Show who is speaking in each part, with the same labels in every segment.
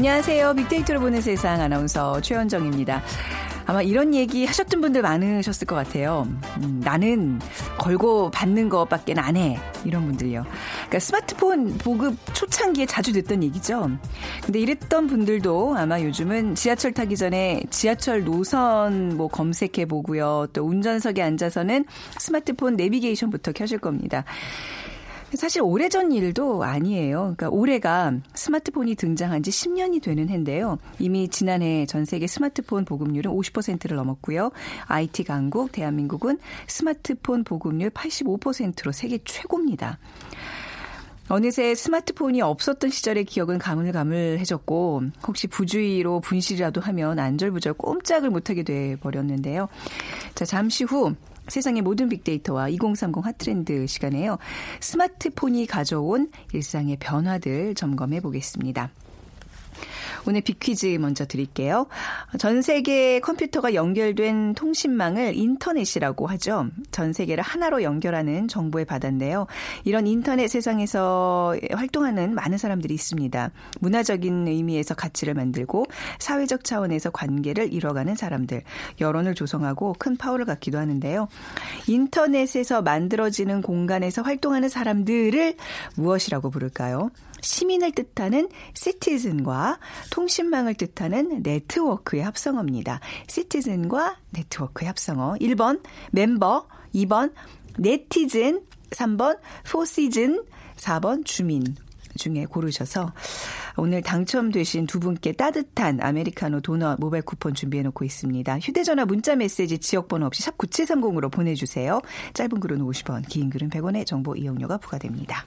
Speaker 1: 안녕하세요. 빅데이터로 보는 세상 아나운서 최현정입니다. 아마 이런 얘기 하셨던 분들 많으셨을 것 같아요. 음, 나는 걸고 받는 것밖에 안 해. 이런 분들요. 그러니까 스마트폰 보급 초창기에 자주 듣던 얘기죠. 근데 이랬던 분들도 아마 요즘은 지하철 타기 전에 지하철 노선 뭐 검색해 보고요. 또 운전석에 앉아서는 스마트폰 내비게이션부터 켜실 겁니다. 사실 오래전 일도 아니에요. 그러니까 올해가 스마트폰이 등장한 지 10년이 되는 해인데요. 이미 지난해 전 세계 스마트폰 보급률은 50%를 넘었고요. IT 강국 대한민국은 스마트폰 보급률 85%로 세계 최고입니다. 어느새 스마트폰이 없었던 시절의 기억은 가물가물해졌고 혹시 부주의로 분실이라도 하면 안절부절 꼼짝을 못하게 돼 버렸는데요. 자 잠시 후 세상의 모든 빅데이터와 2030 핫트렌드 시간에요. 스마트폰이 가져온 일상의 변화들 점검해 보겠습니다. 오늘 빅퀴즈 먼저 드릴게요. 전 세계 컴퓨터가 연결된 통신망을 인터넷이라고 하죠. 전 세계를 하나로 연결하는 정보의 바다인데요. 이런 인터넷 세상에서 활동하는 많은 사람들이 있습니다. 문화적인 의미에서 가치를 만들고 사회적 차원에서 관계를 이뤄가는 사람들, 여론을 조성하고 큰 파워를 갖기도 하는데요. 인터넷에서 만들어지는 공간에서 활동하는 사람들을 무엇이라고 부를까요? 시민을 뜻하는 citizen과 통신망을 뜻하는 네트워크의 합성어입니다. citizen과 네트워크의 합성어. 1번 멤버, 2번 네티즌, 3번 four season, 4번 주민 중에 고르셔서 오늘 당첨되신 두 분께 따뜻한 아메리카노 도넛 모바일 쿠폰 준비해 놓고 있습니다. 휴대전화 문자 메시지 지역번호 없이 샵 9730으로 보내주세요. 짧은 글은 50원, 긴 글은 100원의 정보 이용료가 부과됩니다.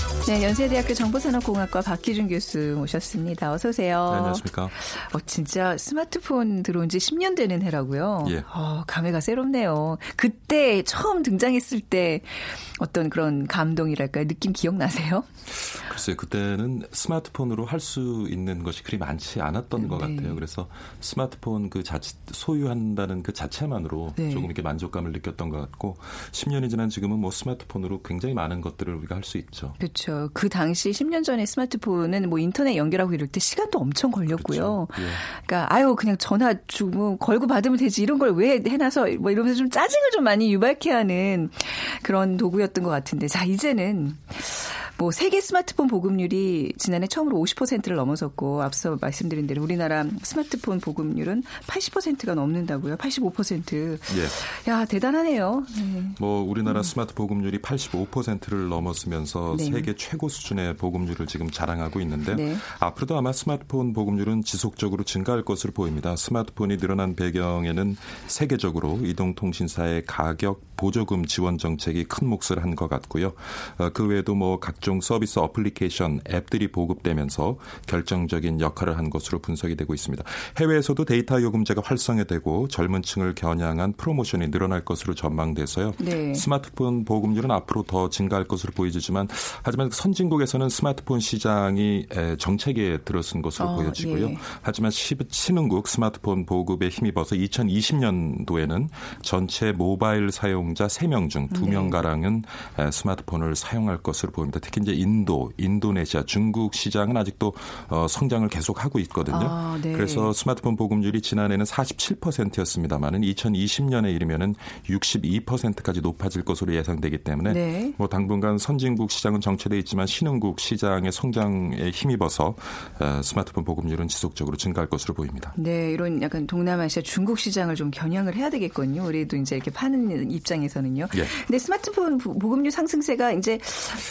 Speaker 1: 네, 연세대학교 정보산업공학과 박기준 교수 모셨습니다. 어서 오세요.
Speaker 2: 네, 안녕하십니까.
Speaker 1: 어, 진짜 스마트폰 들어온 지 10년 되는 해라고요.
Speaker 2: 예.
Speaker 1: 어, 감회가 새롭네요. 그때 처음 등장했을 때 어떤 그런 감동이랄까요? 느낌 기억나세요?
Speaker 2: 글쎄요, 그때는 스마트폰으로 할 수 있는 것이 그리 많지 않았던 것
Speaker 1: 네.
Speaker 2: 같아요. 그래서 스마트폰 그 자체, 소유한다는 그 자체만으로
Speaker 1: 네.
Speaker 2: 조금 이렇게 만족감을 느꼈던 것 같고 10년이 지난 지금은 뭐 스마트폰으로 굉장히 많은 것들을 우리가 할 수 있죠.
Speaker 1: 그렇죠. 그 당시 10년 전에 스마트폰은 뭐 인터넷 연결하고 이럴 때 시간도 엄청 걸렸고요.
Speaker 2: 그렇죠. 예.
Speaker 1: 그러니까 아유 그냥 전화 주고 걸고 받으면 되지 이런 걸 왜 해놔서 뭐 이러면서 좀 짜증을 좀 많이 유발케 하는 그런 도구였던 것 같은데 자 이제는 뭐 세계 스마트폰 보급률이 지난해 처음으로 50%를 넘어섰고 앞서 말씀드린 대로 우리나라 스마트폰 보급률은 80%가 넘는다고요. 85%.
Speaker 2: 예.
Speaker 1: 야 대단하네요. 네.
Speaker 2: 뭐 우리나라 스마트 보급률이 85%를 넘었으면서
Speaker 1: 네.
Speaker 2: 세계 최고 수준의 보급률을 지금 자랑하고 있는데
Speaker 1: 네.
Speaker 2: 앞으로도 아마 스마트폰 보급률은 지속적으로 증가할 것으로 보입니다. 스마트폰이 늘어난 배경에는 세계적으로 이동통신사의 가격 보조금 지원 정책이 큰 몫을 한 것 같고요. 어, 그 외에도 뭐 각종 서비스 어플리케이션 앱들이 보급되면서 결정적인 역할을 한 것으로 분석이 되고 있습니다. 해외에서도 데이터 요금제가 활성화되고 젊은 층을 겨냥한 프로모션이 늘어날 것으로 전망돼서요.
Speaker 1: 네.
Speaker 2: 스마트폰 보급률은 앞으로 더 증가할 것으로 보이지만 하지만 선진국에서는 스마트폰 시장이 에, 정체기에 들어선 것으로
Speaker 1: 어,
Speaker 2: 보여지고요.
Speaker 1: 예.
Speaker 2: 하지만 시- 신흥국 스마트폰 보급에 힘입어서 2020년도에는 전체 모바일 사용자 3명 중 2명 가량은 스마트폰을 사용할 것으로 보입니다. 특히 이제 인도, 인도네시아, 중국 시장은 아직도 어, 성장을 계속 하고 있거든요.
Speaker 1: 아, 네.
Speaker 2: 그래서 스마트폰 보급률이 지난해는 47%였습니다만은 2020년에 이르면은 62%까지 높아질 것으로 예상되기 때문에
Speaker 1: 네.
Speaker 2: 뭐 당분간 선진국 시장은 정체돼 있지만 신흥국 시장의 성장에 힘입어서 어, 스마트폰 보급률은 지속적으로 증가할 것으로 보입니다.
Speaker 1: 네, 이런 약간 동남아시아 중국 시장을 좀 겨냥을 해야 되겠군요. 우리도 이제 이렇게 파는 입장에서는요.
Speaker 2: 예.
Speaker 1: 근데 스마트폰 보- 보급률 상승세가 이제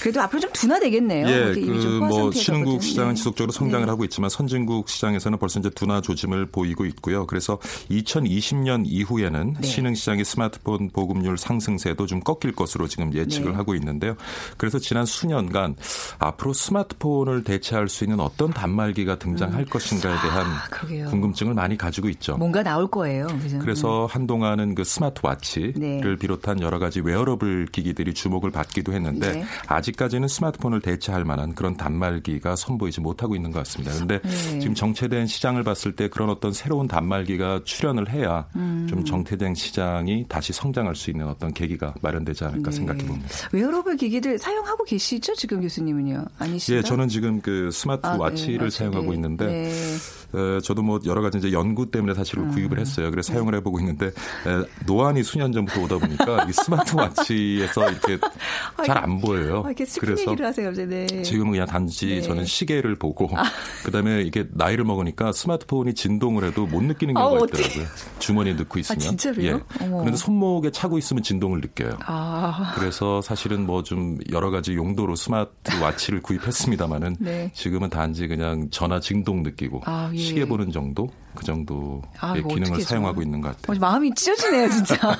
Speaker 1: 그래도 앞으로 좀 둔화되겠네요.
Speaker 2: 예,
Speaker 1: 이미
Speaker 2: 좀그
Speaker 1: 포화
Speaker 2: 뭐
Speaker 1: 상태거든요.
Speaker 2: 신흥국 시장은
Speaker 1: 네.
Speaker 2: 지속적으로 성장을
Speaker 1: 네.
Speaker 2: 하고 있지만 선진국 시장에서는 벌써 이제 둔화 조짐을 보이고 있고요. 그래서 2020년 이후에는
Speaker 1: 네.
Speaker 2: 신흥 시장의 스마트폰 보급률 상승세도 좀 꺾일 것으로 지금 예측을
Speaker 1: 네.
Speaker 2: 하고 있는데요. 그래서 지난 수년간 앞으로 스마트폰을 대체할 수 있는 어떤 단말기가 등장할 것인가에 대한
Speaker 1: 아.
Speaker 2: 궁금증을 많이 가지고 있죠.
Speaker 1: 뭔가 나올 거예요. 그죠?
Speaker 2: 그래서 한동안은 그 스마트워치를
Speaker 1: 네.
Speaker 2: 비롯한 여러 가지 웨어러블 기기들이 주목을 받기도 했는데
Speaker 1: 네.
Speaker 2: 아직까지는 스마트폰을 대체할 만한 그런 단말기가 선보이지 못하고 있는 것 같습니다. 그런데
Speaker 1: 네.
Speaker 2: 지금 정체된 시장을 봤을 때 그런 어떤 새로운 단말기가 출현을 해야
Speaker 1: 음.
Speaker 2: 좀 정체된 시장이 다시 성장할 수 있는 어떤 계기가 마련되지 않을까
Speaker 1: 네.
Speaker 2: 생각해 봅니다.
Speaker 1: 웨어러블 기기들 사용하고 계시죠? 지금 교수님은요? 아니시죠?
Speaker 2: 예, 저는 지금 그
Speaker 1: 아, 네,
Speaker 2: 스마트워치를
Speaker 1: 맞아요.
Speaker 2: 사용하고
Speaker 1: 네.
Speaker 2: 있는데
Speaker 1: 네.
Speaker 2: 에, 저도 뭐 여러 가지 이제 연구 때문에 사실
Speaker 1: 음.
Speaker 2: 구입을 했어요.
Speaker 1: 네.
Speaker 2: 그래서 사용을 해보고 있는데 에, 노안이 수년 전부터 오다 보니까 이 스마트워치에서 이렇게 잘안 보여요.
Speaker 1: 아,
Speaker 2: 그래서
Speaker 1: 하세요. 네.
Speaker 2: 지금은 그냥 단지
Speaker 1: 네. 아.
Speaker 2: 저는 시계를 보고 그다음에 이게 나이를 먹으니까 스마트폰이 진동을 해도 못 느끼는 경우가
Speaker 1: 아우, 어떡해.
Speaker 2: 있더라고요. 주머니에 넣고 있으면.
Speaker 1: 진짜로요?
Speaker 2: 예.
Speaker 1: 어머.
Speaker 2: 그런데 손목에 차고 있으면 진동을 느껴요.
Speaker 1: 아,
Speaker 2: 그래서 사실은 뭐 좀 여러 가지 용도로 스마트워치를 구입했습니다마는
Speaker 1: 네.
Speaker 2: 지금은 단지 그냥 전화 진동 느끼고
Speaker 1: 아, 예.
Speaker 2: 시계 보는 정도 그 정도의
Speaker 1: 아,
Speaker 2: 기능을 사용하고. 있는 것 같아요.
Speaker 1: 어, 마음이 찢어지네요, 진짜.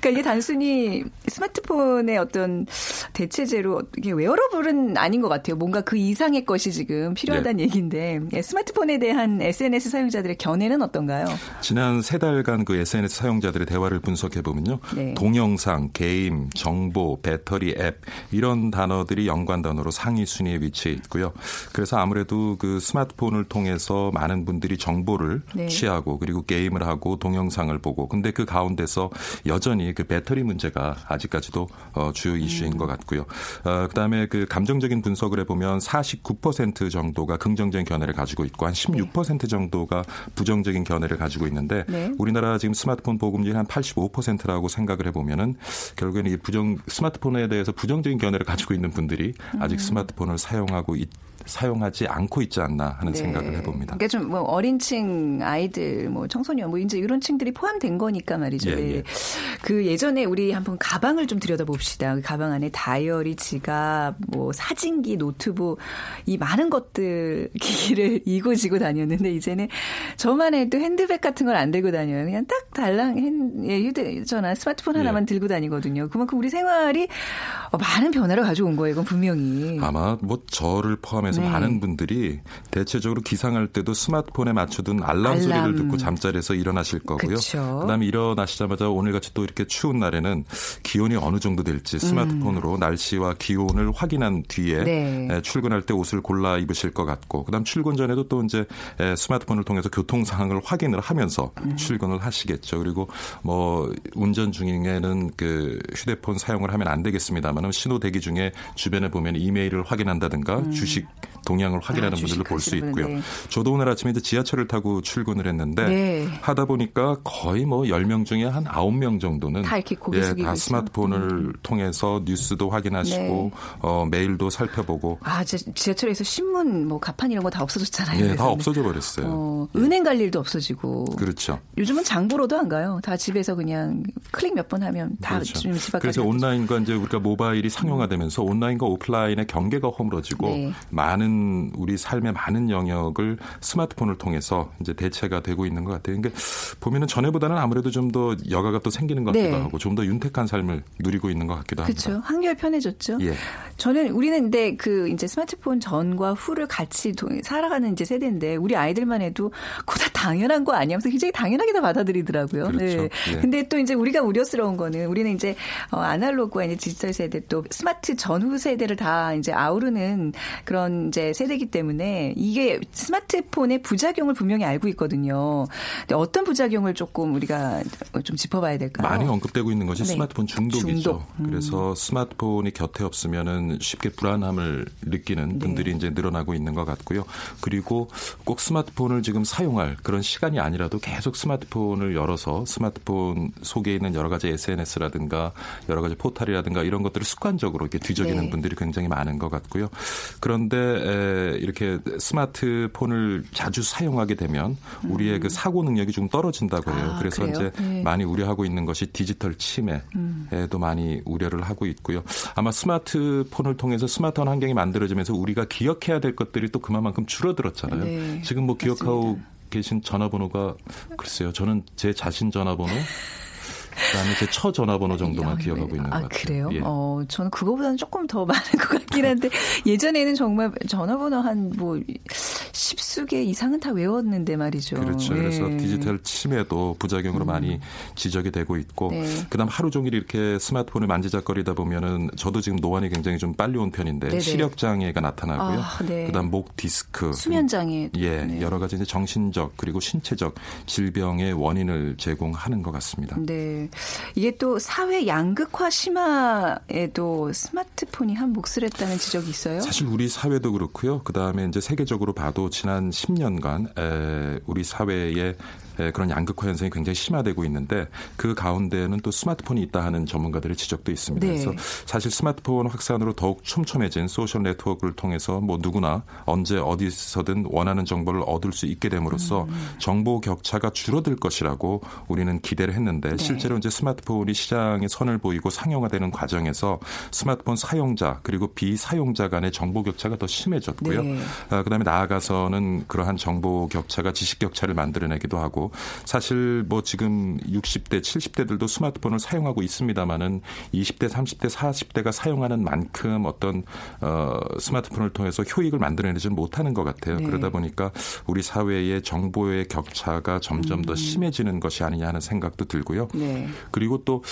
Speaker 1: 그러니까 이게 단순히 스마트폰의 어떤 대체제로 이게 wearable은 아닌 것 같아요. 뭔가 그 이상의 것이 지금 필요하다는 얘기인데 예, 스마트폰에 대한 SNS 사용자들의 견해는 어떤가요?
Speaker 2: 지난 세 달간 그 SNS 사용자들의 대화를 분석해 보면요.
Speaker 1: 네.
Speaker 2: 동영상, 게임, 정보, 배터리, 앱 이런 단어들이 연관 단어로 상위 순위에 위치해 있고요. 그래서 아무래도 그 스마트폰을 통해서 많은 분들이 정보 를
Speaker 1: 네.
Speaker 2: 취하고 그리고 게임을 하고 동영상을 보고 근데 그 가운데서 여전히 그 배터리 문제가 아직까지도 어, 주요 이슈인 것 같고요. 어, 그다음에 그 감정적인 분석을 해보면 49% 정도가 긍정적인 견해를 가지고 있고 한 16% 정도가 부정적인 견해를 가지고 있는데
Speaker 1: 네.
Speaker 2: 우리나라 지금 스마트폰 보급률이 한 85%라고 생각을 해보면은 결국에는 이 부정 스마트폰에 대해서 부정적인 견해를 가지고 있는 분들이
Speaker 1: 음.
Speaker 2: 아직 스마트폰을 사용하고 있, 사용하지 않고 있지 않나 하는 생각을 해봅니다.
Speaker 1: 그러니까 좀 뭐 어린 층 아이들, 뭐 청소년, 뭐 이제 이런 층들이 포함된 거니까 말이죠.
Speaker 2: 예,
Speaker 1: 네.
Speaker 2: 예.
Speaker 1: 그 예전에 우리 한번 가방을 좀 들여다봅시다. 그 가방 안에 다이어리, 지갑, 뭐 사진기, 노트북 이 많은 것들 기기를 이고 지고 다녔는데 이제는 저만 해도 핸드백 같은 걸 안 들고 다녀요. 그냥 딱 달랑 핸, 예, 휴대전화, 스마트폰 하나만
Speaker 2: 예.
Speaker 1: 들고 다니거든요. 그만큼 우리 생활이 어, 많은 변화를 가져온 거예요. 이건 분명히.
Speaker 2: 아마 뭐 저를 포함해서
Speaker 1: 네.
Speaker 2: 많은 분들이 대체적으로 기상할 때도 스마트폰에 맞춰둔 알람,
Speaker 1: 알람.
Speaker 2: 소리를 듣고 잠자리에서 일어나실 거고요.
Speaker 1: 그쵸.
Speaker 2: 다음에 일어나시자마자 오늘같이 또 이렇게 추운 날에는 기온이 어느 정도 될지 스마트폰으로 날씨와 기온을 확인한 뒤에
Speaker 1: 음. 네.
Speaker 2: 에, 출근할 때 옷을 골라 입으실 것 같고 그다음 출근 전에도 또 이제 에, 스마트폰을 통해서 교통 상황을 확인을 하면서
Speaker 1: 음.
Speaker 2: 출근을 하시겠죠. 그리고 뭐 운전 중에는 그 휴대폰 사용을 하면 안 되겠습니다만 신호 대기 중에 주변에 보면 이메일을 확인한다든가 주식 동향을 확인하는
Speaker 1: 음. 아,
Speaker 2: 분들도 볼 수 있고요.
Speaker 1: 네.
Speaker 2: 저도 오늘 아침에 이제 지하철을 타고 출근을 했는데
Speaker 1: 네.
Speaker 2: 하다 보니까 거의 뭐 10명 중에 한 9명 정도는
Speaker 1: 다 이렇게 고개
Speaker 2: 예, 다. 스마트폰을 통해서 뉴스도 확인하시고
Speaker 1: 네.
Speaker 2: 어, 메일도 살펴보고
Speaker 1: 아, 지- 지하철에서 신문, 뭐 가판 이런 거 다 없어졌잖아요.
Speaker 2: 예, 다. 없어져 버렸어요.
Speaker 1: 어, 은행 갈 일도 없어지고.
Speaker 2: 그렇죠.
Speaker 1: 요즘은 장보러도 안 가요. 다 집에서 그냥 클릭 몇 번 하면 다
Speaker 2: 그렇죠.
Speaker 1: 집 앞까지.
Speaker 2: 그래서. 온라인과 이제 우리가 모바일이 상용화되면서 온라인과 오프라인의 경계가 허물어지고
Speaker 1: 네.
Speaker 2: 많은 우리 삶의 많은 영역을 스마트폰을 통해서 이제 대체가 되고 있는 것 같아요. 그러니까 보면은 전에보다는 아무래도 좀 더 여가가 또 생기는 것 같기도
Speaker 1: 네.
Speaker 2: 하고 좀 더 윤택한 삶을 누리고 있는 것 같기도 합니다.
Speaker 1: 그렇죠. 한결 편해졌죠.
Speaker 2: 예.
Speaker 1: 저는 우리는 근데 그 이제 스마트폰 전과 후를 같이 도- 살아가는 이제 세대인데 우리 아이들만 해도 그거 다 당연한 거 아니야? 하면서 굉장히 당연하게 다 받아들이더라고요.
Speaker 2: 그렇죠. 예.
Speaker 1: 근데 또 이제 우리가 우려스러운 거는 우리는 이제 어, 아날로그와 이제 디지털 세대 또 스마트 전후 세대를 다 이제 아우르는 그런 이제 20대 세대이기 때문에 이게 스마트폰의 부작용을 분명히 알고 있거든요. 근데 어떤 부작용을 조금 우리가 좀 짚어봐야 될까요?
Speaker 2: 많이 언급되고 있는 것이
Speaker 1: 네.
Speaker 2: 스마트폰 중독이죠.
Speaker 1: 중독. 음.
Speaker 2: 그래서 스마트폰이 곁에 없으면은 쉽게 불안함을 느끼는
Speaker 1: 네.
Speaker 2: 분들이 이제 늘어나고 있는 것 같고요. 그리고 꼭 스마트폰을 지금 사용할 그런 시간이 아니라도 계속 스마트폰을 열어서 스마트폰 속에 있는 여러 가지 SNS라든가 여러 가지 포탈이라든가 이런 것들을 습관적으로 이렇게 뒤적이는
Speaker 1: 네.
Speaker 2: 분들이 굉장히 많은 것 같고요. 그런데 에, 이렇게 스마트폰을 자주 사용하게 되면 우리의 그 사고 능력이 좀 떨어진다고 해요.
Speaker 1: 음. 아,
Speaker 2: 그래서
Speaker 1: 그래요?
Speaker 2: 이제
Speaker 1: 네.
Speaker 2: 많이 우려하고 있는 것이 디지털 치매에도 많이 우려를 하고 있고요. 아마 스마트폰을 통해서 스마트한 환경이 만들어지면서 우리가 기억해야 될 것들이 또 그만큼 줄어들었잖아요.
Speaker 1: 네,
Speaker 2: 지금 뭐 기억하고
Speaker 1: 맞습니다.
Speaker 2: 계신 전화번호가 글쎄요. 저는 제 자신 전화번호 그다음에 제 처 전화번호 정도만
Speaker 1: 아,
Speaker 2: 기억하고
Speaker 1: 네.
Speaker 2: 있는
Speaker 1: 아,
Speaker 2: 것 같아요.
Speaker 1: 그래요?
Speaker 2: 예.
Speaker 1: 어, 저는 그거보다는 조금 더 많은 것 같긴 한데 예전에는 정말 전화번호 한 뭐 십수개 이상은 다 외웠는데 말이죠.
Speaker 2: 그렇죠.
Speaker 1: 예.
Speaker 2: 그래서 디지털 침해도 부작용으로 많이 지적이 되고 있고,
Speaker 1: 네.
Speaker 2: 그다음 하루 종일 이렇게 스마트폰을 만지작거리다 보면은 저도 지금 노안이 굉장히 좀 빨리 온 편인데
Speaker 1: 네네.
Speaker 2: 시력 장애가 나타나고요.
Speaker 1: 아, 네.
Speaker 2: 그다음 목 디스크,
Speaker 1: 수면 장애.
Speaker 2: 예,
Speaker 1: 네.
Speaker 2: 여러 가지 이제 정신적 그리고 신체적 질병의 원인을 제공하는 것 같습니다.
Speaker 1: 네. 이게 또 사회 양극화 심화에도 스마트폰이 한 몫을 했다는 지적이 있어요?
Speaker 2: 사실 우리 사회도 그렇고요. 그 다음에 이제 세계적으로 봐도 지난 10년간 에, 우리 사회에 에, 그런 양극화 현상이 굉장히 심화되고 있는데 그 가운데는 또 스마트폰이 있다 하는 전문가들의 지적도 있습니다.
Speaker 1: 네.
Speaker 2: 그래서 사실 스마트폰 확산으로 더욱 촘촘해진 소셜 네트워크를 통해서 뭐 누구나 언제 어디서든 원하는 정보를 얻을 수 있게 됨으로써
Speaker 1: 음.
Speaker 2: 정보 격차가 줄어들 것이라고 우리는 기대를 했는데
Speaker 1: 네.
Speaker 2: 실제로 이제 스마트폰이 시장에 선을 보이고 상용화되는 과정에서 스마트폰 사용자 그리고 비사용자 간의 정보 격차가 더 심해졌고요.
Speaker 1: 네.
Speaker 2: 아, 그다음에 나아가서는 그러한 정보 격차가 지식 격차를 만들어내기도 하고 사실 뭐 지금 60대, 70대들도 스마트폰을 사용하고 있습니다만은 20대, 30대, 40대가 사용하는 만큼 어떤 어, 스마트폰을 통해서 효익을 만들어내지 못하는 것 같아요.
Speaker 1: 네.
Speaker 2: 그러다 보니까 우리 사회의 정보의 격차가 점점 더 심해지는 것이 아니냐 하는 생각도 들고요.
Speaker 1: 네.
Speaker 2: 그리고 또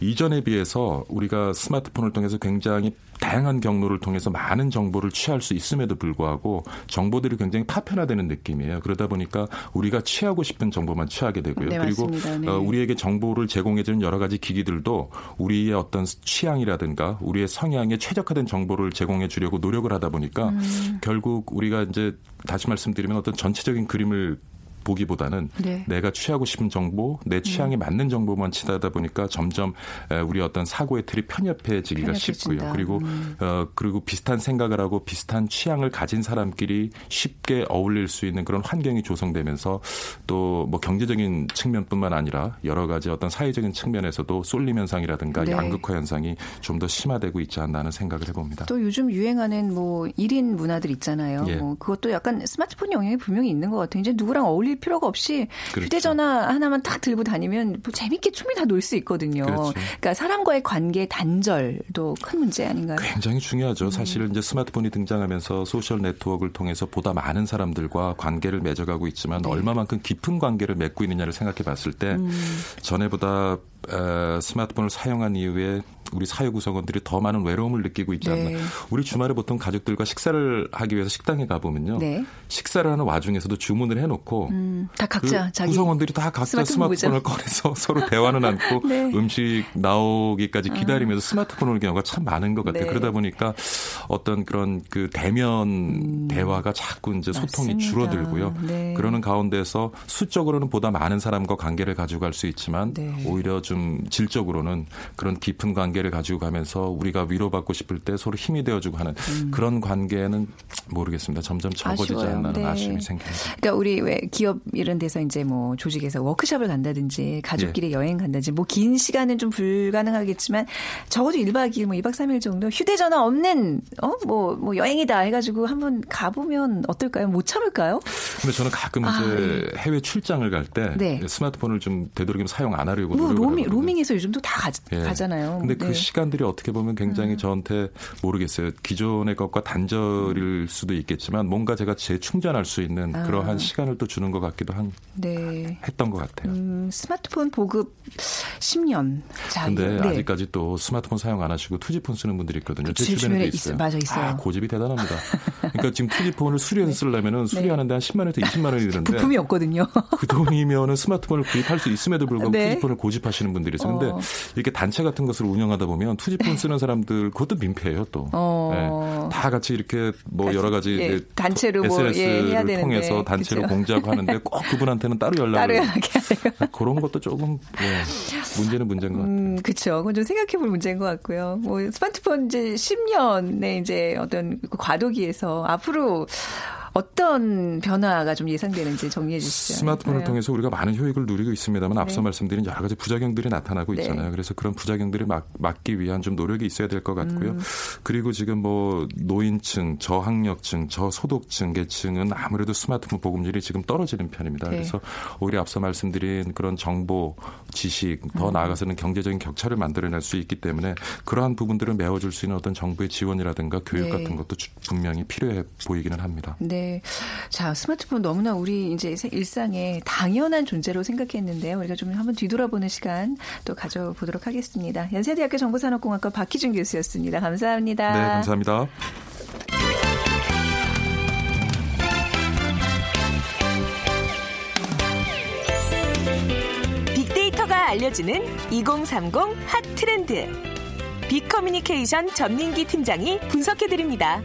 Speaker 2: 이전에 비해서 우리가 스마트폰을 통해서 굉장히 다양한 경로를 통해서 많은 정보를 취할 수 있음에도 불구하고 정보들이 굉장히 파편화되는 느낌이에요. 그러다 보니까 우리가 취하고 싶은 정보만 취하게 되고요.
Speaker 1: 네,
Speaker 2: 그리고.
Speaker 1: 네.
Speaker 2: 어, 우리에게 정보를 제공해주는 여러 가지 기기들도 우리의 어떤 취향이라든가 우리의 성향에 최적화된 정보를 제공해 주려고 노력을 하다 보니까
Speaker 1: 음.
Speaker 2: 결국 우리가 이제 다시 말씀드리면 어떤 전체적인 그림을 보기보다는
Speaker 1: 네.
Speaker 2: 내가 취하고 싶은 정보, 내 취향에 맞는 정보만 치다다 보니까 점점 에, 우리 어떤 사고의 틀이 편협해지기가
Speaker 1: 편협해진다.
Speaker 2: 쉽고요. 그리고
Speaker 1: 음.
Speaker 2: 어 그리고 비슷한 생각을 하고 비슷한 취향을 가진 사람끼리 쉽게 어울릴 수 있는 그런 환경이 조성되면서 또 뭐 경제적인 측면뿐만 아니라 여러 가지 어떤 사회적인 측면에서도 쏠림 현상이라든가
Speaker 1: 네.
Speaker 2: 양극화 현상이 좀 더 심화되고 있지 않나 하는 생각을 해봅니다.
Speaker 1: 또 요즘 유행하는 뭐 1인 문화들 있잖아요.
Speaker 2: 예.
Speaker 1: 뭐 그것도 약간 스마트폰 영향이 분명히 있는 것 같아요. 이제 누구랑 어울릴 필요가 없이
Speaker 2: 그렇죠.
Speaker 1: 휴대전화 하나만 딱 들고 다니면 뭐 재밌게 충분히 다 놀 수 있거든요.
Speaker 2: 그렇죠.
Speaker 1: 그러니까 사람과의 관계 단절도 큰 문제 아닌가요?
Speaker 2: 굉장히 중요하죠. 사실은 이제 스마트폰이 등장하면서 소셜 네트워크를 통해서 보다 많은 사람들과 관계를 맺어가고 있지만
Speaker 1: 네.
Speaker 2: 얼마만큼 깊은 관계를 맺고 있느냐를 생각해 봤을 때
Speaker 1: 음.
Speaker 2: 전에보다 에, 스마트폰을 사용한 이후에 우리 사회 구성원들이 더 많은 외로움을 느끼고 있지 않나.
Speaker 1: 네.
Speaker 2: 우리 주말에 보통 가족들과 식사를 하기 위해서 식당에 가 보면요.
Speaker 1: 네.
Speaker 2: 식사를 하는 와중에서도 주문을 해놓고
Speaker 1: 음, 다 각자
Speaker 2: 그 구성원들이 다 각자
Speaker 1: 스마트폰
Speaker 2: 스마트폰을 꺼내서 서로 대화는 않고
Speaker 1: 네.
Speaker 2: 음식 나오기까지 기다리면서 스마트폰을 경우가 참 많은 것 같아요.
Speaker 1: 네.
Speaker 2: 그러다 보니까 어떤 그런 그 대면 대화가 자꾸 이제 소통이
Speaker 1: 음. 맞습니다.
Speaker 2: 줄어들고요.
Speaker 1: 네.
Speaker 2: 그러는 가운데서 수적으로는 보다 많은 사람과 관계를 가지고 갈수 있지만
Speaker 1: 네.
Speaker 2: 오히려 좀 질적으로는 그런 깊은 관계 를 가지고 가면서 우리가 위로받고 싶을 때 서로 힘이 되어주고 하는 그런 관계는 모르겠습니다. 점점 적어지지
Speaker 1: 음. 아쉬워요.
Speaker 2: 않나
Speaker 1: 네.
Speaker 2: 아쉬움이 생깁니다.
Speaker 1: 그러니까 우리 왜 기업 이런 데서 이제 뭐 조직에서 워크숍을 간다든지 가족끼리
Speaker 2: 예.
Speaker 1: 여행 간다든지 뭐 긴 시간은 좀 불가능하겠지만 적어도 1박 2일 뭐 2박 3일 정도 휴대전화 없는 어뭐 뭐 여행이다 해가지고 한번 가보면 어떨까요? 못 참을까요?
Speaker 2: 근데 저는 가끔
Speaker 1: 아,
Speaker 2: 이제 해외 출장을 갈때
Speaker 1: 네.
Speaker 2: 스마트폰을 좀 되도록이면 사용 안 하려고
Speaker 1: 뭐
Speaker 2: 노력을
Speaker 1: 로밍
Speaker 2: 하거든요.
Speaker 1: 로밍에서 요즘도 다 가,
Speaker 2: 예.
Speaker 1: 잖아요
Speaker 2: 근데
Speaker 1: 네.
Speaker 2: 그 시간들이 어떻게 보면 굉장히 음. 저한테 모르겠어요. 기존의 것과 단절일 수도 있겠지만 뭔가 제가 재충전할 수 있는 아. 그러한 시간을 또 주는 것 같기도 한 네. 했던 것 같아요. 음,
Speaker 1: 스마트폰 보급 10년.
Speaker 2: 자, 근데 네. 아직까지 또 스마트폰 사용 안 하시고 투지폰 쓰는 분들이 있거든요.
Speaker 1: 제 주변에 있어요. 맞아 있어요. 아,
Speaker 2: 고집이 대단합니다. 그러니까 지금 투지폰을 수리해서 네. 쓰려면은 수리하는데 한 10만 원에서 20만 원이 드는데
Speaker 1: 부품이 없거든요.
Speaker 2: 그 돈이면은 스마트폰을 구입할 수 있음에도 불구하고 네. 투지폰을 고집하시는 분들이 있어요. 근데 어. 이렇게 단체 같은 것을 운영 하다 보면 투지폰 쓰는 사람들 그것도 민폐예요 또. 어. 네. 다 같이 이렇게 뭐 같이, 여러 가지
Speaker 1: 예, 단체로 SNS를 뭐, 예,
Speaker 2: 통해서 단체로 그렇죠. 공작하는데 꼭 그분한테는 따로 연락을 따로 연락해야 그런 것도 조금 예, 문제는 문제인 것 같아요. 음,
Speaker 1: 그렇죠. 그건 좀 생각해볼 문제인 것 같고요. 뭐 스마트폰 이제 10년의 이제 어떤 과도기에서 앞으로 어떤 변화가 좀 예상되는지 정리해 주시죠.
Speaker 2: 스마트폰을 네. 통해서 우리가 많은 효익을 누리고 있습니다만 앞서 네. 말씀드린 여러 가지 부작용들이 나타나고 네. 있잖아요. 네. 그래서 그런 부작용들을 막, 막기 위한 좀 노력이 있어야 될 것 같고요. 음. 그리고 지금 뭐 노인층, 저학력층, 저소득층 계층은 아무래도 스마트폰 보급률이 지금 떨어지는 편입니다. 네. 그래서 오히려 앞서 말씀드린 그런 정보, 지식, 더 음. 나아가서는 경제적인 격차를 만들어낼 수 있기 때문에 그러한 부분들을 메워줄 수 있는 어떤 정부의 지원이라든가 교육 네. 같은 것도 분명히 필요해 보이기는 합니다.
Speaker 1: 네. 네. 자, 스마트폰 너무나 우리 이제 일상에 당연한 존재로 생각했는데요. 우리가 좀 한번 뒤돌아보는 시간 또 가져보도록 하겠습니다. 연세대학교 정보산업공학과 박희준 교수였습니다. 감사합니다.
Speaker 2: 네, 감사합니다.
Speaker 3: 빅데이터가 알려주는 2030 핫 트렌드. 빅커뮤니케이션 전민기 팀장이 분석해드립니다.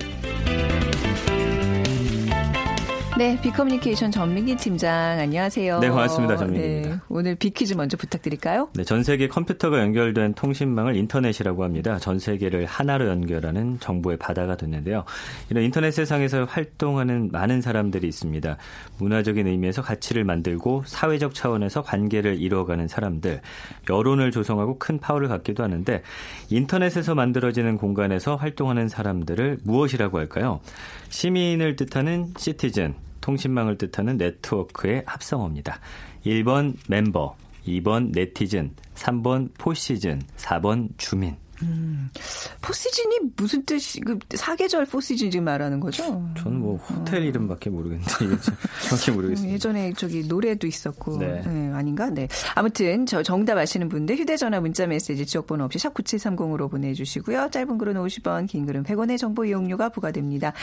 Speaker 1: 네, 비커뮤니케이션 전민기 팀장 안녕하세요.
Speaker 4: 네, 고맙습니다. 전민기입니다. 네,
Speaker 1: 오늘 비퀴즈 먼저 부탁드릴까요?
Speaker 4: 네, 전 세계 컴퓨터가 연결된 통신망을 인터넷이라고 합니다. 전 세계를 하나로 연결하는 정보의 바다가 됐는데요. 이런 인터넷 세상에서 활동하는 많은 사람들이 있습니다. 문화적인 의미에서 가치를 만들고 사회적 차원에서 관계를 이루어가는 사람들, 여론을 조성하고 큰 파워를 갖기도 하는데 인터넷에서 만들어지는 공간에서 활동하는 사람들을 무엇이라고 할까요? 시민을 뜻하는 citizen, 통신망을 뜻하는 네트워크의 합성어입니다. 1번 멤버, 2번 네티즌, 3번 four season, 4번 주민. 음,
Speaker 1: four season이 무슨 뜻이 그 사계절 four season 지금 말하는 거죠?
Speaker 4: 저는 뭐 호텔 어. 이름밖에 모르겠는데 정확히 모르겠습니다.
Speaker 1: 예전에 저기 노래도 있었고 네. 네. 아닌가? 네. 아무튼 저 정답 아시는 분들 휴대전화 문자 메시지 지역번호 없이 샵 9730으로 보내주시고요. 짧은 글은 50원, 긴 글은 100원의 정보 이용료가 부과됩니다.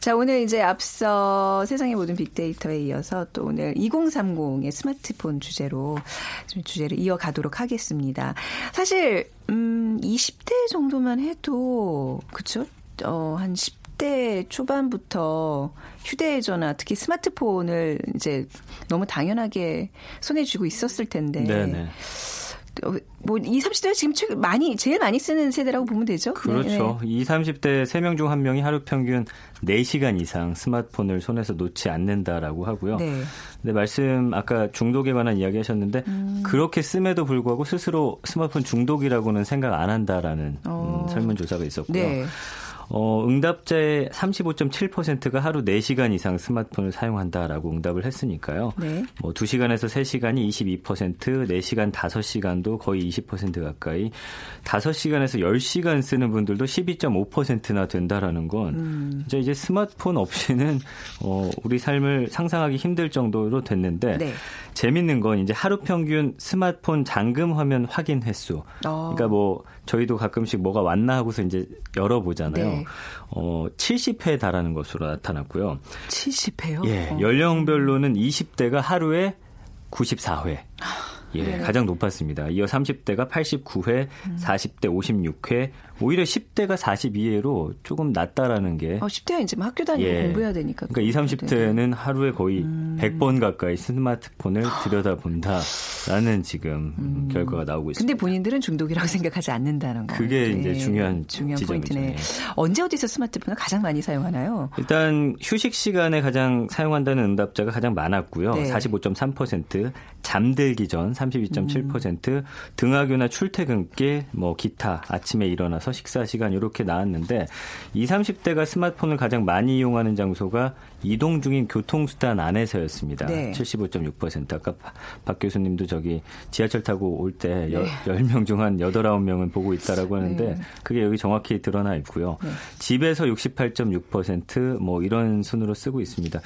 Speaker 1: 자 오늘 이제 앞서 세상의 모든 빅데이터에 이어서 또 오늘 2030의 스마트폰 주제로 주제를 이어가도록 하겠습니다. 사실 음, 20대 정도만 해도, 그쵸? 어, 한 10대 초반부터 휴대전화, 특히 스마트폰을 이제 너무 당연하게 손에 쥐고 있었을 텐데. 네네. 어, 뭐 20, 30대가 지금 최 많이 제일 많이 쓰는 세대라고 보면 되죠.
Speaker 4: 그렇죠. 네. 20, 30대 3명 중 1명이 하루 평균 4시간 이상 스마트폰을 손에서 놓지 않는다라고 하고요. 네. 근데 말씀 아까 중독에 관한 이야기 하셨는데 음. 그렇게 씀에도 불구하고 스스로 스마트폰 중독이라고는 생각 안 한다라는 어. 음, 설문 조사가 있었고요. 네. 어, 응답자의 35.7%가 하루 4시간 이상 스마트폰을 사용한다라고 응답을 했으니까요. 네. 뭐 2시간에서 3시간이 22%, 4시간, 5시간도 거의 20% 가까이, 5시간에서 10시간 쓰는 분들도 12.5%나 된다라는 건 음. 진짜 이제 스마트폰 없이는 어, 우리 삶을 상상하기 힘들 정도로 됐는데 네. 재밌는 건 이제 하루 평균 스마트폰 잠금 화면 확인 횟수. 어. 그러니까 뭐 저희도 가끔씩 뭐가 왔나 하고서 이제 열어보잖아요. 네. 어, 70회 달하는 것으로 나타났고요.
Speaker 1: 70회요?
Speaker 4: 예. 어. 연령별로는 20대가 하루에 94회. 예, 네. 가장 높았습니다. 이어 30대가 89회, 음. 40대 56회, 오히려 10대가 42회로 조금 낮다라는 게.
Speaker 1: 어, 10대가 이제 학교 다니고 예. 공부해야 되니까.
Speaker 4: 그러니까 20, 30대는 하루에 거의 음. 100번 가까이 스마트폰을 들여다본다라는 지금 음. 결과가 나오고 있습니다.
Speaker 1: 근데 본인들은 중독이라고 생각하지 않는다는 거.
Speaker 4: 그게 이제 중요한 중요한 지점이죠. 포인트네. 예.
Speaker 1: 언제 어디서 스마트폰을 가장 많이 사용하나요?
Speaker 4: 일단 휴식 시간에 가장 사용한다는 응답자가 가장 많았고요. 네. 45.3%, 잠들기 전 32.7%, 음. 등하교나 출퇴근길, 뭐 기타, 아침에 일어나서 나서 식사 시간 이렇게 나왔는데 20, 30대가 스마트폰을 가장 많이 이용하는 장소가 이동 중인 교통수단 안에서였습니다. 네. 75.6% 아까 박 교수님도 저기 지하철 타고 올때 네. 10명 중한 8, 9명은 보고 있다라고 하는데 네. 그게 여기 정확히 드러나 있고요. 네. 집에서 68.6%뭐 이런 순으로 쓰고 있습니다.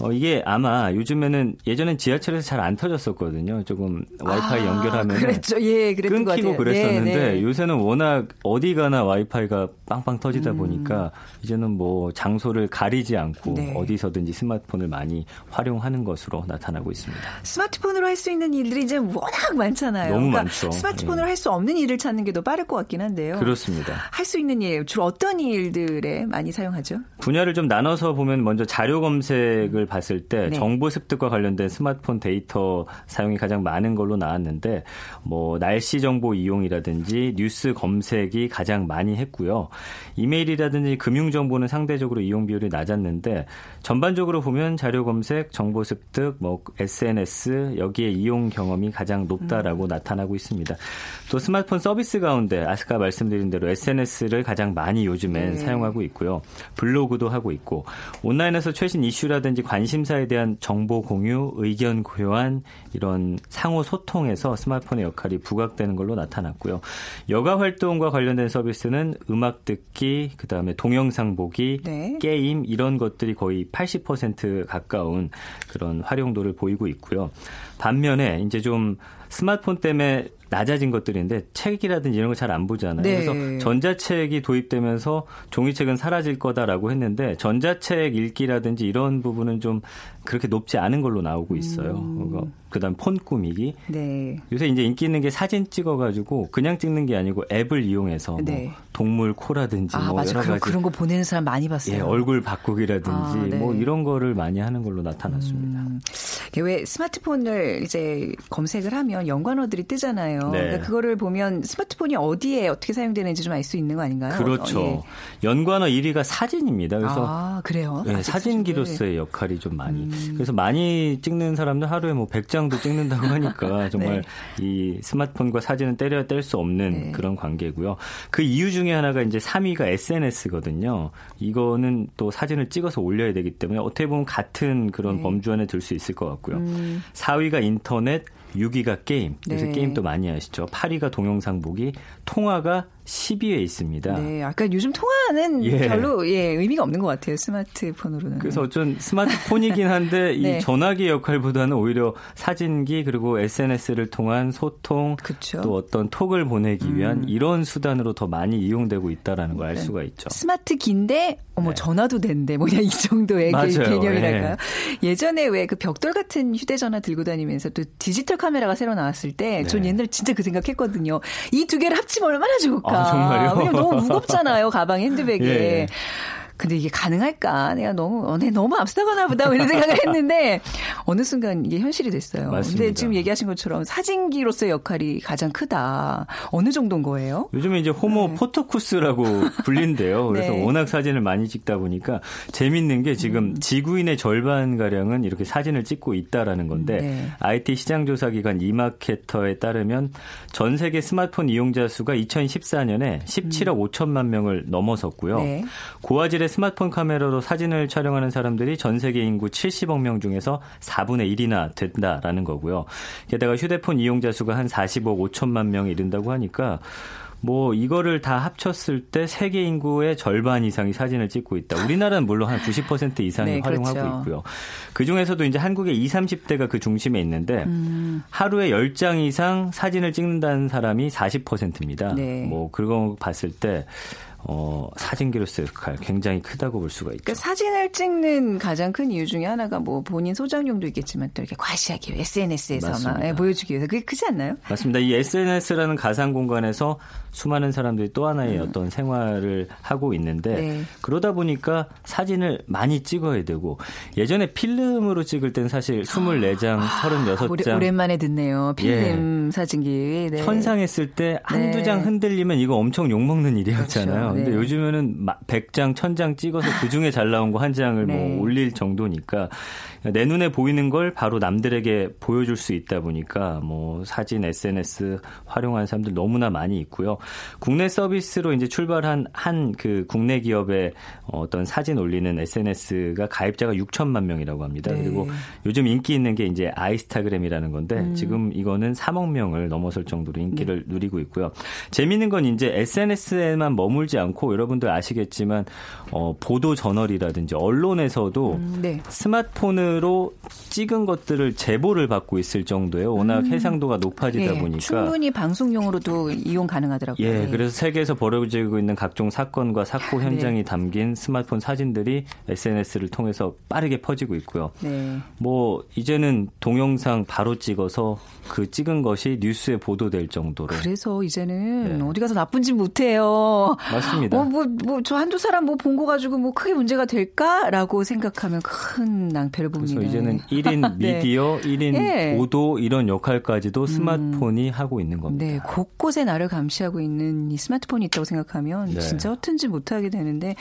Speaker 4: 어, 이게 아마 요즘에는 예전엔 지하철에서 잘 안 터졌었거든요. 조금 와이파이 아, 연결하면
Speaker 1: 그랬죠. 예,
Speaker 4: 끊기고 그랬었는데 네, 네. 요새는 워낙 어디 가나 와이파이가 빵빵 터지다 음. 보니까 이제는 뭐 장소를 가리지 않고 네. 어디서든지 스마트폰을 많이 활용하는 것으로 나타나고 있습니다.
Speaker 1: 스마트폰으로 할 수 있는 일들이 이제 워낙 많잖아요.
Speaker 4: 너무 그러니까 많죠.
Speaker 1: 스마트폰으로 예. 할수 없는 일을 찾는 게 더 빠를 것 같긴 한데요.
Speaker 4: 그렇습니다.
Speaker 1: 할 수 있는 일 주로 어떤 일들에 많이 사용하죠?
Speaker 4: 분야를 좀 나눠서 보면 먼저 자료 검색을 봤을 때 네. 정보 습득과 관련된 스마트폰 데이터 사용이 가장 많은 걸로 나왔는데 뭐 날씨 정보 이용이라든지 뉴스 검색이 가장 많이 했고요. 이메일이라든지 금융 정보는 상대적으로 이용 비율이 낮았는데 전반적으로 보면 자료 검색, 정보 습득, 뭐 SNS 여기에 이용 경험이 가장 높다라고 음. 나타나고 있습니다. 또 스마트폰 서비스 가운데 아까 말씀드린 대로 SNS를 가장 많이 요즘엔 네. 사용하고 있고요. 블로그도 하고 있고 온라인에서 최신 이슈라든지 관심사에 대한 정보 공유, 의견 교환 이런 상호 소통에서 스마트폰의 역할이 부각되는 걸로 나타났고요. 여가 활동과 관련된 서비스는 음악 듣기, 그다음에 동영상 보기, 네. 게임 이런 것들이 거의 80% 가까운 그런 활용도를 보이고 있고요. 반면에 이제 좀 스마트폰 때문에 낮아진 것들인데 책이라든지 이런 거잘안 보잖아요. 네. 그래서 전자책이 도입되면서 종이책은 사라질 거다라고 했는데 전자책 읽기라든지 이런 부분은 좀 그렇게 높지 않은 걸로 나오고 있어요. 음. 그다음 폰 꾸미기. 네. 요새 이제 인기 있는 게 사진 찍어가지고 그냥 찍는 게 아니고 앱을 이용해서 뭐 네. 뭐 동물 코라든지
Speaker 1: 아,
Speaker 4: 뭐
Speaker 1: 맞아.
Speaker 4: 여러
Speaker 1: 가지 그런 거 보내는 사람 많이 봤어요.
Speaker 4: 예, 얼굴 바꾸기라든지 아, 네. 뭐 이런 거를 많이 하는 걸로 나타났습니다. 음.
Speaker 1: 왜 스마트폰을 이제 검색을 하면 연관어들이 뜨잖아요. 네. 그러니까 그거를 보면 스마트폰이 어디에 어떻게 사용되는지 좀 알 수 있는 거 아닌가요?
Speaker 4: 그렇죠. 어, 예. 연관어 1위가 사진입니다. 그래서
Speaker 1: 아, 그래요?
Speaker 4: 네, 사진기로서의 역할이 좀 많이. 음. 그래서 많이 찍는 사람들 하루에 뭐 100장도 찍는다고 하니까 정말 네. 이 스마트폰과 사진은 때려야 뗄 수 없는 네. 그런 관계고요. 그 이유 중에 하나가 이제 3위가 SNS거든요. 이거는 또 사진을 찍어서 올려야 되기 때문에 어떻게 보면 같은 그런 네. 범주 안에 들 수 있을 것 같고 요. 음. 4위가 인터넷, 6위가 게임. 요새 네. 게임도 많이 하시죠. 8위가 동영상 보기, 통화가 10위에 있습니다.
Speaker 1: 네, 아까 요즘 통화는 예. 별로 예, 의미가 없는 것 같아요. 스마트폰으로는.
Speaker 4: 그래서 어쩐 스마트폰이긴 한데 네. 이 전화기 역할보다는 오히려 사진기 그리고 SNS를 통한 소통 그쵸? 또 어떤 톡을 보내기 위한 음. 이런 수단으로 더 많이 이용되고 있다라는 걸알 네. 수가 있죠.
Speaker 1: 스마트기인데 어머 네. 전화도 된대 뭐냐 이 정도의 개념이랄까요. 예. 전에 왜 그 벽돌 같은 휴대전화 들고 다니면서 또 디지털 카메라가 새로 나왔을 때전 네. 옛날에 진짜 그 생각했거든요. 이 두 개를 합치면 얼마나 좋을까.
Speaker 4: 아, 정말요?
Speaker 1: 왜냐면 너무 무겁잖아요, 가방 핸드백에. 예. 근데 이게 가능할까? 내가 너무, 어, 내 너무 앞서가나 보다. 뭐 이런 생각을 했는데, 어느 순간 이게 현실이 됐어요.
Speaker 4: 맞습니다.
Speaker 1: 근데 지금 얘기하신 것처럼 사진기로서의 역할이 가장 크다. 어느 정도인 거예요?
Speaker 4: 요즘에 이제 호모 네. 포토쿠스라고 불린대요. 그래서 네. 워낙 사진을 많이 찍다 보니까 재밌는 게 지금 음. 지구인의 절반 가량은 이렇게 사진을 찍고 있다라는 건데, 네. IT 시장 조사 기관 이마케터에 따르면 전 세계 스마트폰 이용자 수가 2014년에 17억 음. 5천만 명을 넘어섰고요. 네. 고화질의 스마트폰 카메라로 사진을 촬영하는 사람들이 전 세계 인구 70억 명 중에서 4분의 1이나 된다라는 거고요. 게다가 휴대폰 이용자 수가 한 40억 5천만 명에 이른다고 하니까 뭐 이거를 다 합쳤을 때 세계 인구의 절반 이상이 사진을 찍고 있다. 우리나라는 물론 한 90% 이상이 네, 활용하고 그렇죠. 있고요. 그 중에서도 이제 한국의 20, 30대가 그 중심에 있는데 음. 하루에 10장 이상 사진을 찍는다는 사람이 40%입니다. 네. 뭐 그거 봤을 때 어, 사진기로서의 역할 굉장히 크다고 볼 수가 있죠.
Speaker 1: 그러니까 사진을 찍는 가장 큰 이유 중에 하나가 뭐 본인 소장용도 있겠지만 또 이렇게 과시하기 위해 SNS에서만 예, 보여주기 위해서 그게 크지 않나요?
Speaker 4: 맞습니다. 이 SNS라는 가상 공간에서 수많은 사람들이 또 하나의 음. 어떤 생활을 하고 있는데 네. 그러다 보니까 사진을 많이 찍어야 되고 예전에 필름으로 찍을 때는 사실 24장, 아, 36장
Speaker 1: 오래, 오랜만에 듣네요. 필름 예. 사진기.
Speaker 4: 네. 현상했을 때 한두 네. 장 흔들리면 이거 엄청 욕먹는 일이었잖아요. 그렇죠. 근데 네. 요즘에는 100장, 1000장 찍어서 그 중에 잘 나온 거 한 장을 뭐 네. 뭐 올릴 정도니까 내 눈에 보이는 걸 바로 남들에게 보여줄 수 있다 보니까 뭐 사진, SNS 활용하는 사람들 너무나 많이 있고요. 국내 서비스로 이제 출발한 한 그 국내 기업의 어떤 사진 올리는 SNS가 가입자가 6천만 명이라고 합니다. 네. 그리고 요즘 인기 있는 게 이제 아이스타그램이라는 건데 음. 지금 이거는 3억 명을 넘어설 정도로 인기를 네. 누리고 있고요. 재미있는 건 이제 SNS에만 머물지 않고 여러분들 아시겠지만 어, 보도 저널이라든지 언론에서도 음, 네. 스마트폰 으로 찍은 것들을 제보를 받고 있을 정도예요. 워낙 음. 해상도가 높아지다 네, 보니까
Speaker 1: 충분히 방송용으로도 이용 가능하더라고요.
Speaker 4: 예, 네. 그래서 세계에서 벌어지고 있는 각종 사건과 사고 네. 현장이 담긴 스마트폰 사진들이 SNS를 통해서 빠르게 퍼지고 있고요. 네. 뭐 이제는 동영상 바로 찍어서 그 찍은 것이 뉴스에 보도될 정도로.
Speaker 1: 그래서 이제는 네. 어디 가서 나쁜 짓 못해요.
Speaker 4: 맞습니다. 어,
Speaker 1: 뭐, 뭐, 저 한두 사람 뭐 본 거 가지고 뭐 크게 문제가 될까라고 생각하면 큰 낭패를 봅니다.
Speaker 4: 그래서 이제는 1인 미디어, 네. 1인 네. 보도 이런 역할까지도 음. 스마트폰이 음. 하고 있는 겁니다.
Speaker 1: 네, 곳곳에 나를 감시하고 있는 이 스마트폰이 있다고 생각하면 네. 진짜 어떤지 못하게 되는데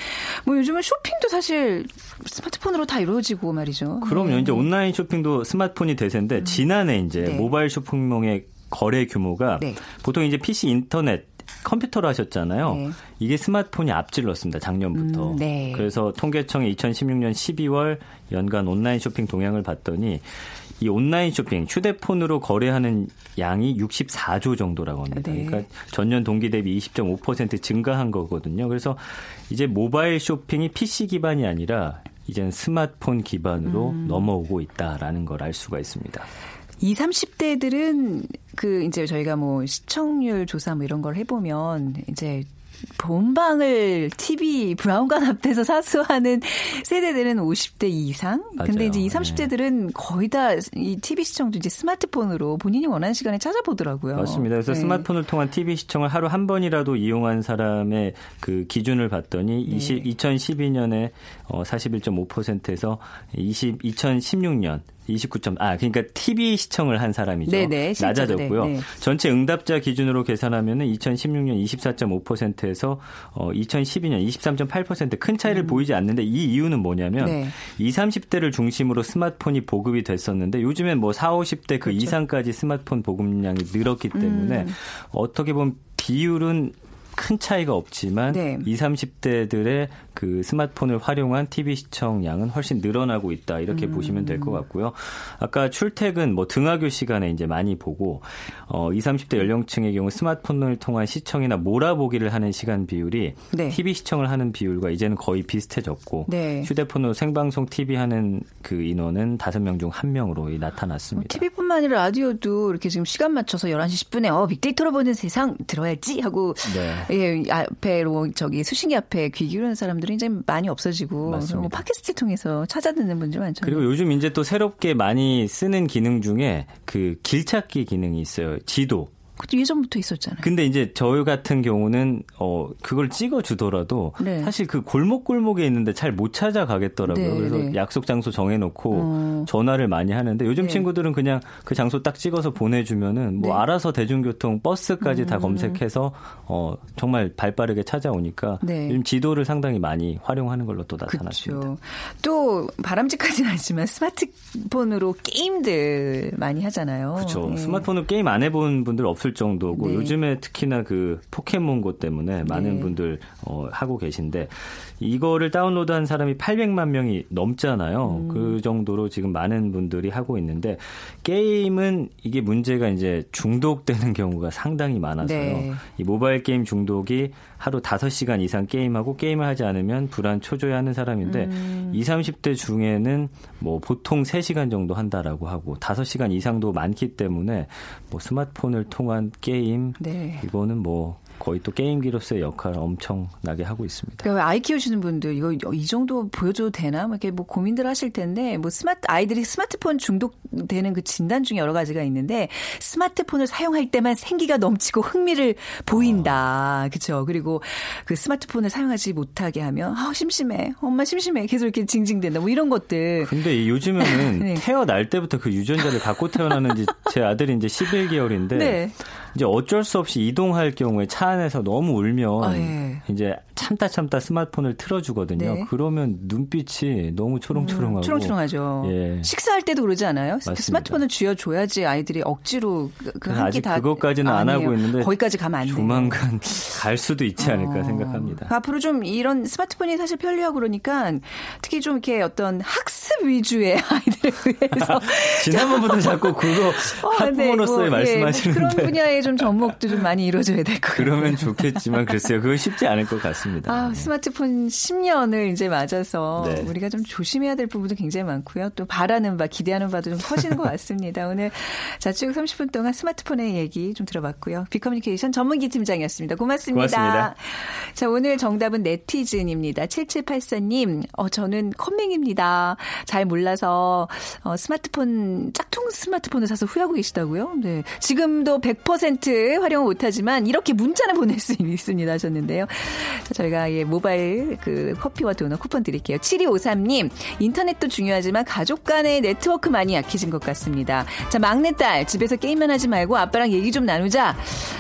Speaker 1: 뭐 요즘은 쇼핑도 사실 스마트폰으로 다 이루어지고 말이죠.
Speaker 4: 그럼요. 네. 이제 온라인 쇼핑도 스마트폰이 대세인데 음. 지난해 이제 네. 모바일 쇼핑몰의 거래 규모가 네. 보통 이제 PC 인터넷 컴퓨터로 하셨잖아요. 네. 이게 스마트폰이 앞질렀습니다. 작년부터. 음, 네. 그래서 통계청이 2016년 12월 연간 온라인 쇼핑 동향을 봤더니 이 온라인 쇼핑 휴대폰으로 거래하는 양이 64조 정도라고 합니다. 네. 그러니까 전년 동기 대비 20.5% 증가한 거거든요. 그래서 이제 모바일 쇼핑이 PC 기반이 아니라 이제는 스마트폰 기반으로 음. 넘어오고 있다라는 걸 알 수가 있습니다.
Speaker 1: 20, 30대들은 그 이제 저희가 뭐 시청률 조사 뭐 이런 걸 해보면 이제 본방을 TV 브라운관 앞에서 사수하는 세대들은 50대 이상. 맞아요. 근데 이제 20, 30대들은 거의 다 이 TV 시청도 이제 스마트폰으로 본인이 원하는 시간에 찾아보더라고요.
Speaker 4: 맞습니다. 그래서 네. 스마트폰을 통한 TV 시청을 하루 한 번이라도 이용한 사람의 그 기준을 봤더니 네. 20, 2012년에 어 41.5%에서 20, 2016년 29점. 아, 그러니까 TV 시청을 한 사람이죠. 네네, 낮아졌고요. 네, 네. 전체 응답자 기준으로 계산하면은 2016년 24.5%에서 어 2012년 23.8%큰 차이를 음. 보이지 않는데 이 이유는 뭐냐면 네. 20, 30대를 중심으로 스마트폰이 보급이 됐었는데 요즘엔 뭐 40, 50대 그 그렇죠. 이상까지 스마트폰 보급량이 늘었기 때문에 음. 어떻게 보면 비율은 큰 차이가 없지만 네. 20, 30대들의 그 스마트폰을 활용한 TV 시청량은 훨씬 늘어나고 있다. 이렇게 음. 보시면 될 것 같고요. 아까 출퇴근 뭐 등하교 시간에 이제 많이 보고 어 20, 30대 연령층의 경우 스마트폰을 통한 시청이나 몰아보기를 하는 시간 비율이 네. TV 시청을 하는 비율과 이제는 거의 비슷해졌고 네. 휴대폰으로 생방송 TV 하는 그 인원은 5명 중 1명으로 나타났습니다.
Speaker 1: TV뿐만 아니라 라디오도 이렇게 지금 시간 맞춰서 11시 10분에 어 빅데이터로 보는 세상 들어야지 하고 네. 예, 앞에로 저기 수신기 앞에 귀 기울이는 사람들이 이제 많이 없어지고 뭐 팟캐스트 통해서 찾아 듣는 분들 많죠.
Speaker 4: 그리고 요즘 이제 또 새롭게 많이 쓰는 기능 중에 그 길찾기 기능이 있어요. 지도.
Speaker 1: 그것도 예전부터 있었잖아요.
Speaker 4: 근데 이제 저희 같은 경우는 어 그걸 찍어 주더라도 네. 사실 그 골목 골목에 있는데 잘 못 찾아가겠더라고요. 네, 그래서 네. 약속 장소 정해 놓고 어. 전화를 많이 하는데 요즘 네. 친구들은 그냥 그 장소 딱 찍어서 보내 주면은 뭐 네. 알아서 대중교통 버스까지 음. 다 검색해서 어 정말 발빠르게 찾아오니까 네. 요즘 지도를 상당히 많이 활용하는 걸로 또 나타났습니다. 그렇죠.
Speaker 1: 또 바람직하진 않지만 스마트폰으로 게임들 많이 하잖아요.
Speaker 4: 그렇죠. 스마트폰으로 게임 안 해본 분들 없을 싶을 정도고 네. 요즘에 특히나 그 포켓몬고 때문에 많은 네. 분들 어, 하고 계신데 이거를 다운로드한 사람이 800만 명이 넘잖아요. 음. 그 정도로 지금 많은 분들이 하고 있는데 게임은 이게 문제가 이제 중독되는 경우가 상당히 많아서요. 네. 이 모바일 게임 중독이 하루 5시간 이상 게임하고 게임을 하지 않으면 불안 초조해하는 사람인데 음. 20, 30대 중에는 뭐 보통 3시간 정도 한다라고 하고 5시간 이상도 많기 때문에 뭐 스마트폰을 통한 게임 네. 이거는 뭐 거의 또 게임기로서의 역할을 엄청나게 하고 있습니다.
Speaker 1: 그러니까 아이 키우시는 분들 이거 이 정도 보여줘도 되나? 뭐 이렇게 뭐 고민들 하실 텐데 뭐 스마트 아이들이 스마트폰 중독되는 그 진단 중에 여러 가지가 있는데 스마트폰을 사용할 때만 생기가 넘치고 흥미를 보인다. 어. 그렇죠. 그리고 그 스마트폰을 사용하지 못하게 하면 아 심심해. 엄마 심심해. 계속 이렇게 징징댄다. 뭐 이런 것들.
Speaker 4: 근데 요즘에는 네. 태어날 때부터 그 유전자를 갖고 태어나는지 제 아들이 이제 11개월인데 네. 이제 어쩔 수 없이 이동할 경우에 차 안에서 너무 울면 아, 예. 이제 참다 참다 스마트폰을 틀어주거든요. 네. 그러면 눈빛이 너무 초롱초롱하고 음,
Speaker 1: 초롱초롱하죠. 예. 식사할 때도 그러지 않아요? 맞습니다. 스마트폰을 쥐어줘야지 아이들이 억지로
Speaker 4: 그 한끼 다 그것까지는 안 하고 있는데
Speaker 1: 거기까지 가면 안 돼요.
Speaker 4: 조만간 갈 수도 있지 않을까 어. 생각합니다.
Speaker 1: 앞으로 좀 이런 스마트폰이 사실 편리하고 그러니까 특히 좀 이렇게 어떤 학습 위주의 아이들을 위해서
Speaker 4: 지난번부터 자꾸 그거 어, 학부모로서의 네, 뭐, 예, 말씀하시는데
Speaker 1: 예, 그런 분야 의 좀 접목도 좀 많이 이루어져야 될 것 같아요.
Speaker 4: 그러면 좋겠지만 글쎄요, 그거 쉽지 않을 것 같습니다.
Speaker 1: 아, 스마트폰 10년을 이제 맞아서 네. 우리가 좀 조심해야 될 부분도 굉장히 많고요. 또 바라는 바, 기대하는 바도 좀 커지는 것 같습니다. 오늘 자축 30분 동안 스마트폰의 얘기 좀 들어봤고요. 비커뮤니케이션 전문기 팀장이었습니다. 고맙습니다.
Speaker 4: 고맙습니다.
Speaker 1: 자, 오늘 정답은 네티즌입니다. 7784님, 어, 저는 컴맹입니다. 잘 몰라서 어, 스마트폰, 짝퉁 스마트폰을 사서 후회하고 계시다고요? 네. 지금도 100% 활용 못하지만 이렇게 문자는 보낼 수 있습니다 하셨는데요. 자, 저희가 예, 모바일 그 커피와 도넛 쿠폰 드릴게요. 7253님, 인터넷도 중요하지만 가족 간의 네트워크 많이 약해진 것 같습니다. 자, 막내딸, 집에서 게임만 하지 말고 아빠랑 얘기 좀 나누자.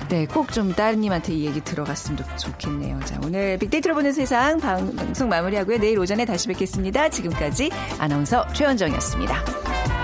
Speaker 1: 네, 꼭좀 따님한테 이 얘기 들어갔으면 좋겠네요. 자, 오늘 빅데이터로 보는 세상 방송 마무리하고요. 내일 오전에 다시 뵙겠습니다. 지금까지 아나운서 최현정이었습니다.